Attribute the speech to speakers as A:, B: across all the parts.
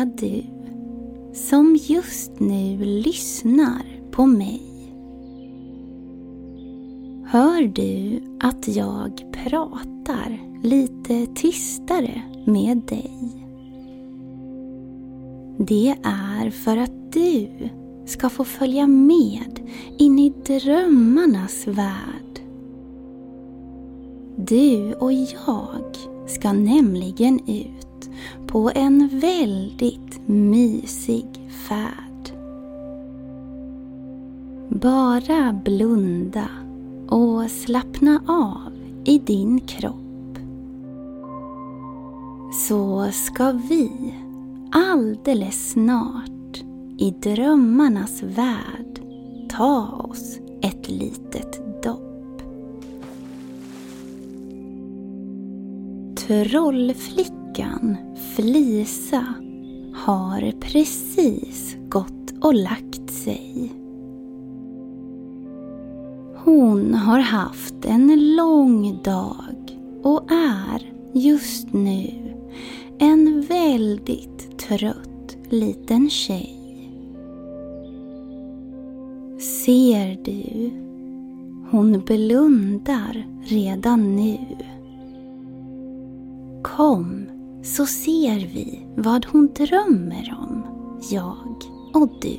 A: Men du som just nu lyssnar på mig. Hör du att jag pratar lite tystare med dig? Det är för att du ska få följa med in i drömmarnas värld. Du och jag ska nämligen ut på en väldigt mysig färd. Bara blunda och slappna av i din kropp. Så ska vi alldeles snart i drömmarnas värld ta oss ett litet dopp. Trollflickan Flisa har precis gått och lagt sig. Hon har haft en lång dag och är just nu en väldigt trött liten tjej. Ser du? Hon blundar redan nu. Kom så ser vi vad hon drömmer om, jag och du.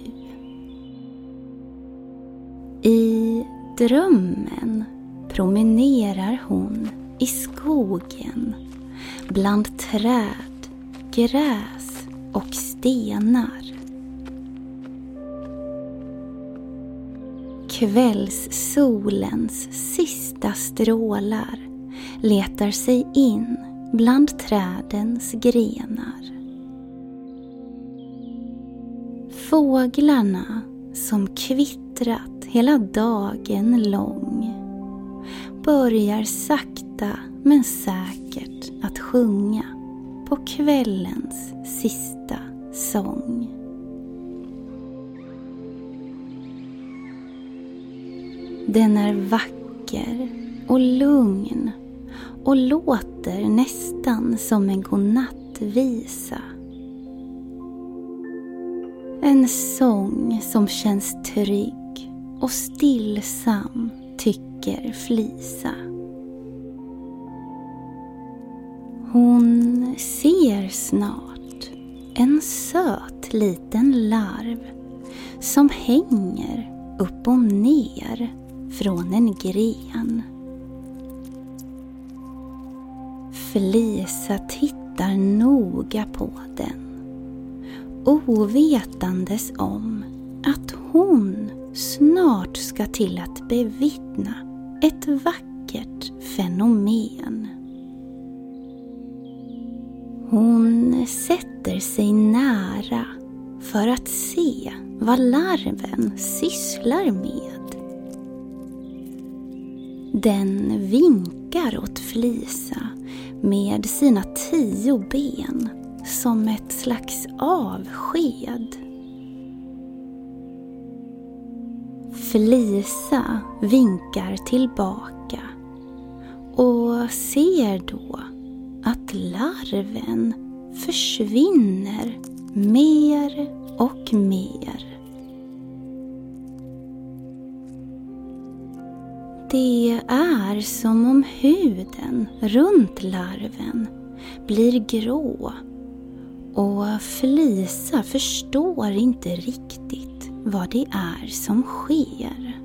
A: I drömmen promenerar hon i skogen bland träd, gräs och stenar. Kvällssolens sista strålar letar sig in bland trädens grenar. Fåglarna som kvittrat hela dagen lång börjar sakta men säkert att sjunga på kvällens sista sång. Den är vacker och lugn och låter nästan som en godnattvisa. En sång som känns trygg och stillsam tycker Flisa. Hon ser snart en söt liten larv som hänger upp och ner från en gren. Felisa tittar noga på den ovetandes om att hon snart ska till att bevittna ett vackert fenomen. Hon sätter sig nära för att se vad larven sysslar med. Den vinkar åt Flisa med sina tio ben som ett slags avsked. Flisa vinkar tillbaka och ser då att larven försvinner mer och mer. Det är som om huden runt larven blir grå och Felisa förstår inte riktigt vad det är som sker.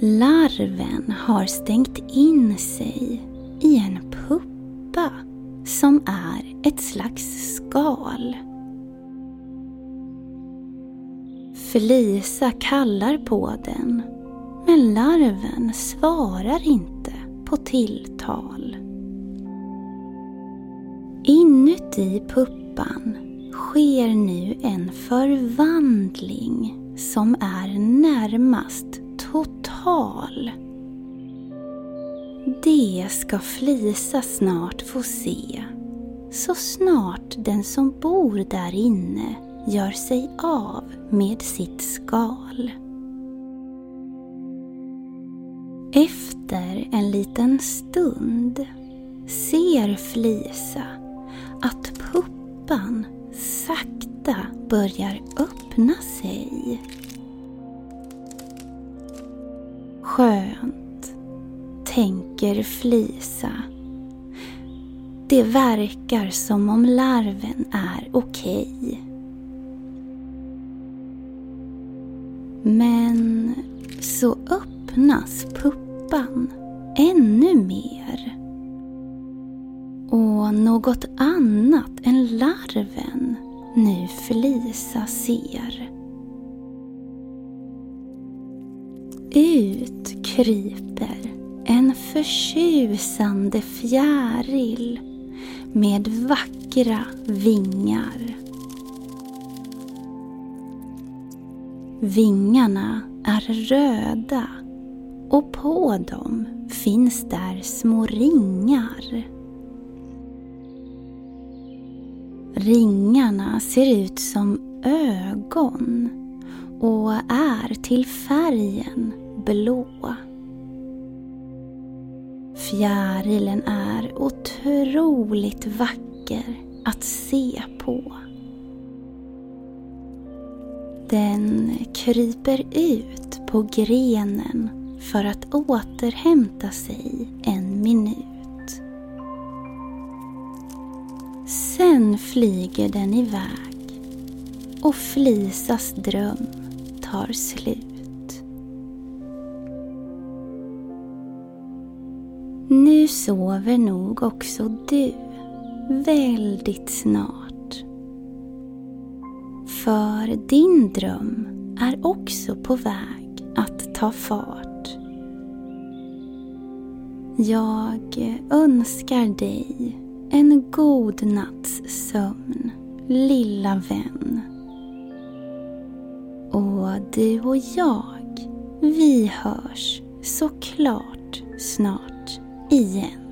A: Larven har stängt in sig i en puppa som är ett slags skal. Felisa kallar på den, men larven svarar inte på tilltal. Inuti puppan sker nu en förvandling som är närmast total. Det ska Flisa snart få se, så snart den som bor där inne gör sig av med sitt skal. Efter en liten stund ser Flisa att puppan sakta börjar öppna sig. Skönt, tänker Flisa. Det verkar som om larven är okej. Men så öppnas puppan ännu mer. Och något annat än larven nu Felisa ser. Ut kryper en förtjusande fjäril med vackra vingar. Vingarna är röda och på dem finns där små ringar. Ringarna ser ut som ögon och är till färgen blå. Fjärilen är otroligt vacker att se på. Den kryper ut på grenen för att återhämta sig en minut. Sen flyger den iväg och Flisas dröm tar slut. Nu sover nog också du väldigt snart. För din dröm är också på väg att ta fart. Jag önskar dig en god natts sömn, lilla vän. Och du och jag, vi hörs såklart snart igen.